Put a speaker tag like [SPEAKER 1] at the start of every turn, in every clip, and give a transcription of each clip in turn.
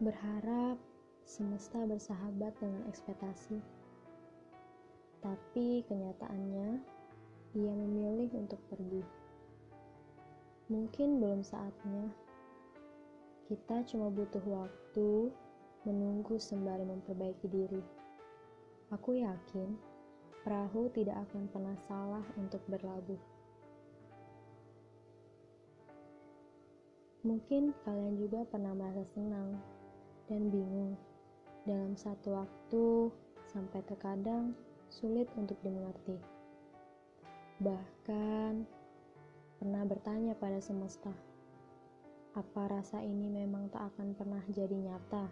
[SPEAKER 1] Berharap semesta bersahabat dengan ekspektasi. Tapi kenyataannya, ia memilih untuk pergi. Mungkin belum saatnya. Kita cuma butuh waktu menunggu sembari memperbaiki diri. Aku yakin perahu tidak akan pernah salah untuk berlabuh. Mungkin kalian juga pernah merasa senang dan bingung dalam satu waktu sampai terkadang sulit untuk dimengerti. Bahkan pernah bertanya pada semesta, apa rasa ini memang tak akan pernah jadi nyata?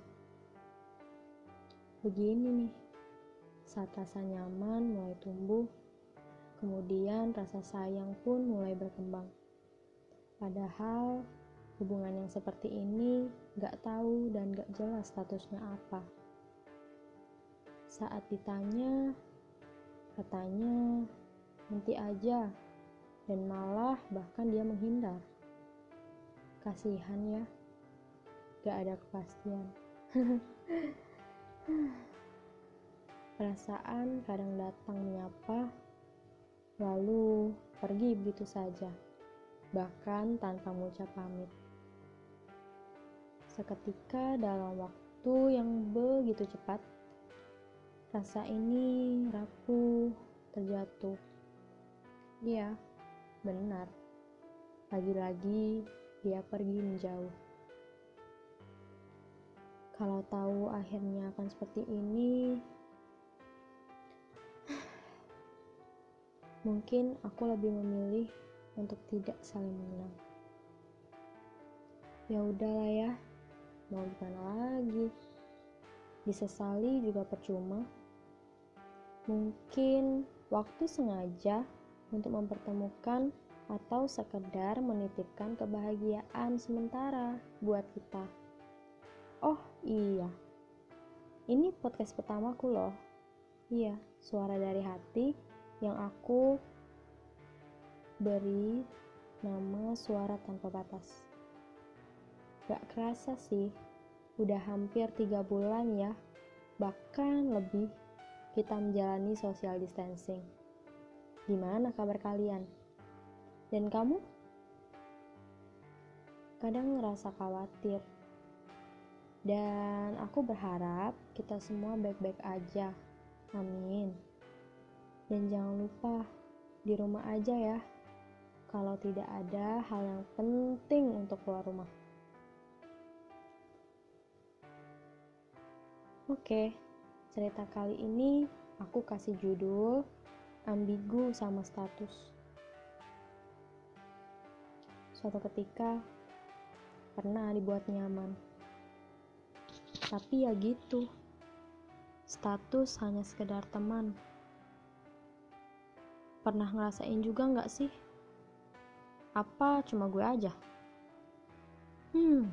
[SPEAKER 1] Begini nih, saat rasa nyaman mulai tumbuh, kemudian rasa sayang pun mulai berkembang. Padahal Hubungan yang seperti ini gak tahu dan gak jelas statusnya apa. Saat ditanya, katanya nanti aja, dan malah bahkan dia menghindar. Kasihan ya, gak ada kepastian. Perasaan kadang datang menyapa, lalu pergi begitu saja, bahkan tanpa mengucap pamit. Seketika dalam waktu yang begitu cepat, rasa ini rapuh, terjatuh. Iya, benar. Lagi-lagi dia pergi menjauh. Kalau tahu akhirnya akan seperti ini, mungkin aku lebih memilih untuk tidak saling mengenal. Ya udahlah ya mau gimana lagi? Disesali juga percuma. Mungkin waktu sengaja untuk mempertemukan atau sekedar menitipkan kebahagiaan sementara buat kita. Oh iya. Ini podcast pertamaku loh. Iya suara dari hati yang aku beri nama suara tanpa batas Gak kerasa sih, udah hampir tiga bulan ya, bahkan lebih kita menjalani social distancing. Gimana kabar kalian? Dan kamu? Kadang ngerasa khawatir. Dan aku berharap kita semua baik-baik aja. Amin. Dan jangan lupa, di rumah aja ya. Kalau tidak ada hal yang penting untuk keluar rumah. Oke, cerita kali ini aku kasih judul Ambigu sama Status. Suatu ketika pernah dibuat nyaman. Tapi ya gitu. Status hanya sekedar teman. Pernah ngerasain juga nggak sih? Apa cuma gue aja? Hmm,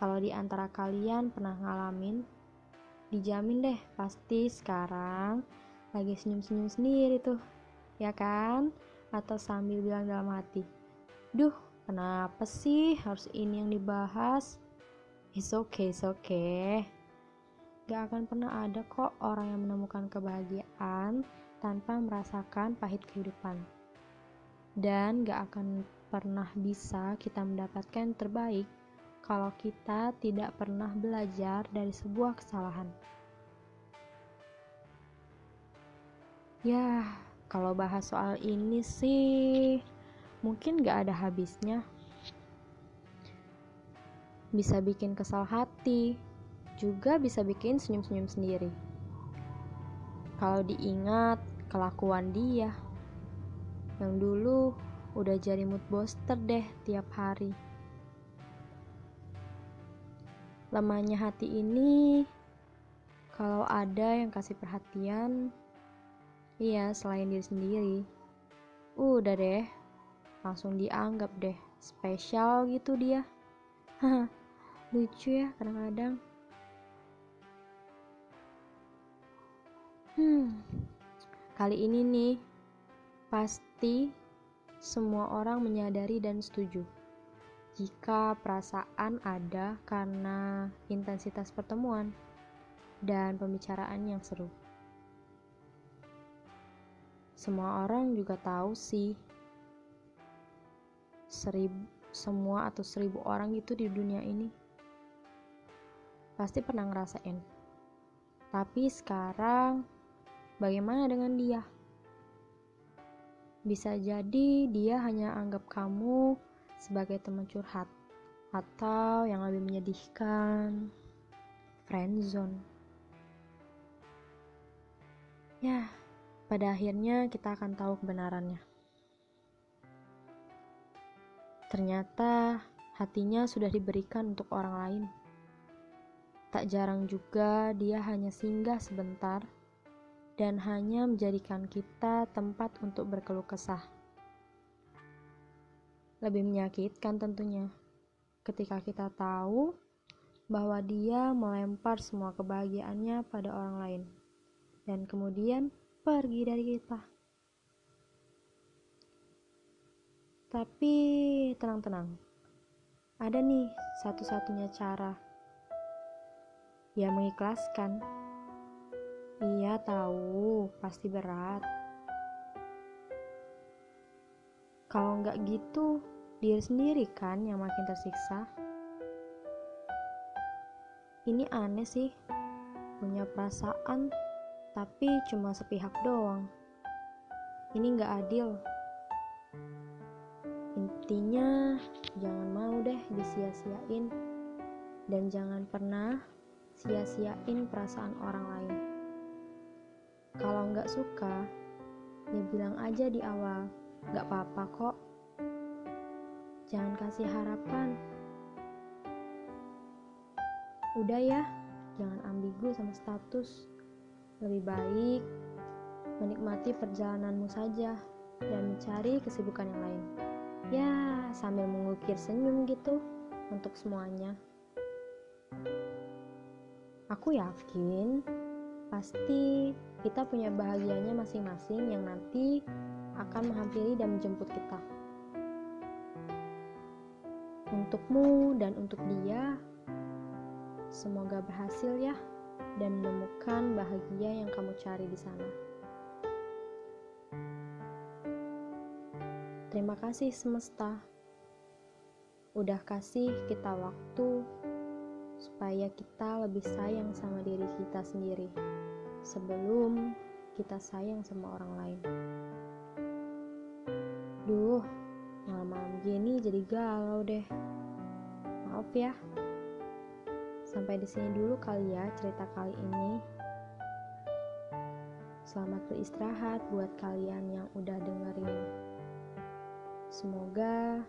[SPEAKER 1] kalau di antara kalian pernah ngalamin dijamin deh pasti sekarang lagi senyum-senyum sendiri tuh ya kan? Atau sambil bilang dalam hati duh kenapa sih harus ini yang dibahas? It's okay it's okay. Gak akan pernah ada kok orang yang menemukan kebahagiaan tanpa merasakan pahit kehidupan. Dan gak akan pernah bisa kita mendapatkan terbaik kalau kita tidak pernah belajar dari sebuah kesalahan. Ya, kalau bahas soal ini sih mungkin gak ada habisnya. Bisa bikin kesal hati, juga bisa bikin senyum-senyum sendiri. Kalau diingat kelakuan dia, yang dulu udah jadi mood booster deh tiap hari lemahnya hati ini kalau ada yang kasih perhatian iya selain diri sendiri. Udah deh langsung dianggap deh spesial gitu dia. Lucu ya kadang-kadang. Hmm kali ini nih pasti semua orang menyadari dan setuju jika perasaan ada karena intensitas pertemuan dan pembicaraan yang seru. Semua orang juga tahu sih, seribu, semua atau seribu orang itu di dunia ini pasti pernah ngerasain. Tapi sekarang, bagaimana dengan dia? Bisa jadi dia hanya anggap kamu sebagai teman curhat atau yang lebih menyedihkan, friendzone. Ya, pada akhirnya kita akan tahu kebenarannya. Ternyata hatinya sudah diberikan untuk orang lain. Tak jarang juga dia hanya singgah sebentar dan hanya menjadikan kita tempat untuk berkeluh kesah. Lebih menyakitkan tentunya ketika kita tahu bahwa dia melempar semua kebahagiaannya pada orang lain dan kemudian pergi dari kita. Tapi tenang-tenang, ada nih satu-satunya cara. Ya mengikhlaskan. Iya tahu, pasti berat. Kalau nggak gitu, diri sendiri kan yang makin tersiksa. Ini aneh sih, punya perasaan tapi cuma sepihak doang. Ini gak adil. Intinya, jangan mau deh disia-siain, dan jangan pernah sia-siain perasaan orang lain. Kalau nggak suka, ya bilang aja di awal, nggak apa-apa kok. Jangan kasih harapan. Udah ya, jangan ambigu sama status. Lebih baik menikmati perjalananmu saja dan mencari kesibukan yang lain. Ya, sambil mengukir senyum gitu untuk semuanya. Aku yakin pasti kita punya bahagianya masing-masing yang nanti akan menghampiri dan menjemput kita. Untukmu dan untuk dia, semoga berhasil ya dan menemukan bahagia yang kamu cari di sana. Terima kasih semesta. Udah kasih kita waktu supaya kita lebih sayang sama diri kita sendiri sebelum kita sayang sama orang lain. Duh, malam-malam gini jadi galau deh. Maaf ya. Sampai di sini dulu kali ya cerita kali ini. Selamat beristirahat buat kalian yang udah dengerin. Semoga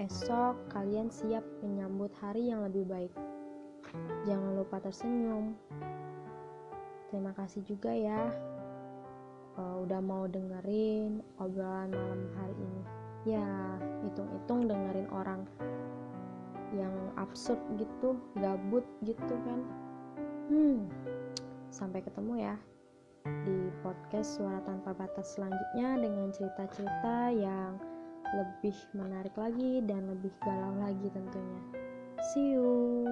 [SPEAKER 1] esok kalian siap menyambut hari yang lebih baik. Jangan lupa tersenyum. Terima kasih juga ya uh, udah mau dengerin obrolan malam hari ini. Ya, hitung-hitung dengerin orang yang absurd gitu gabut gitu kan. Hmm sampai ketemu ya di podcast suara tanpa batas selanjutnya dengan cerita-cerita yang lebih menarik lagi dan lebih galau lagi tentunya. See you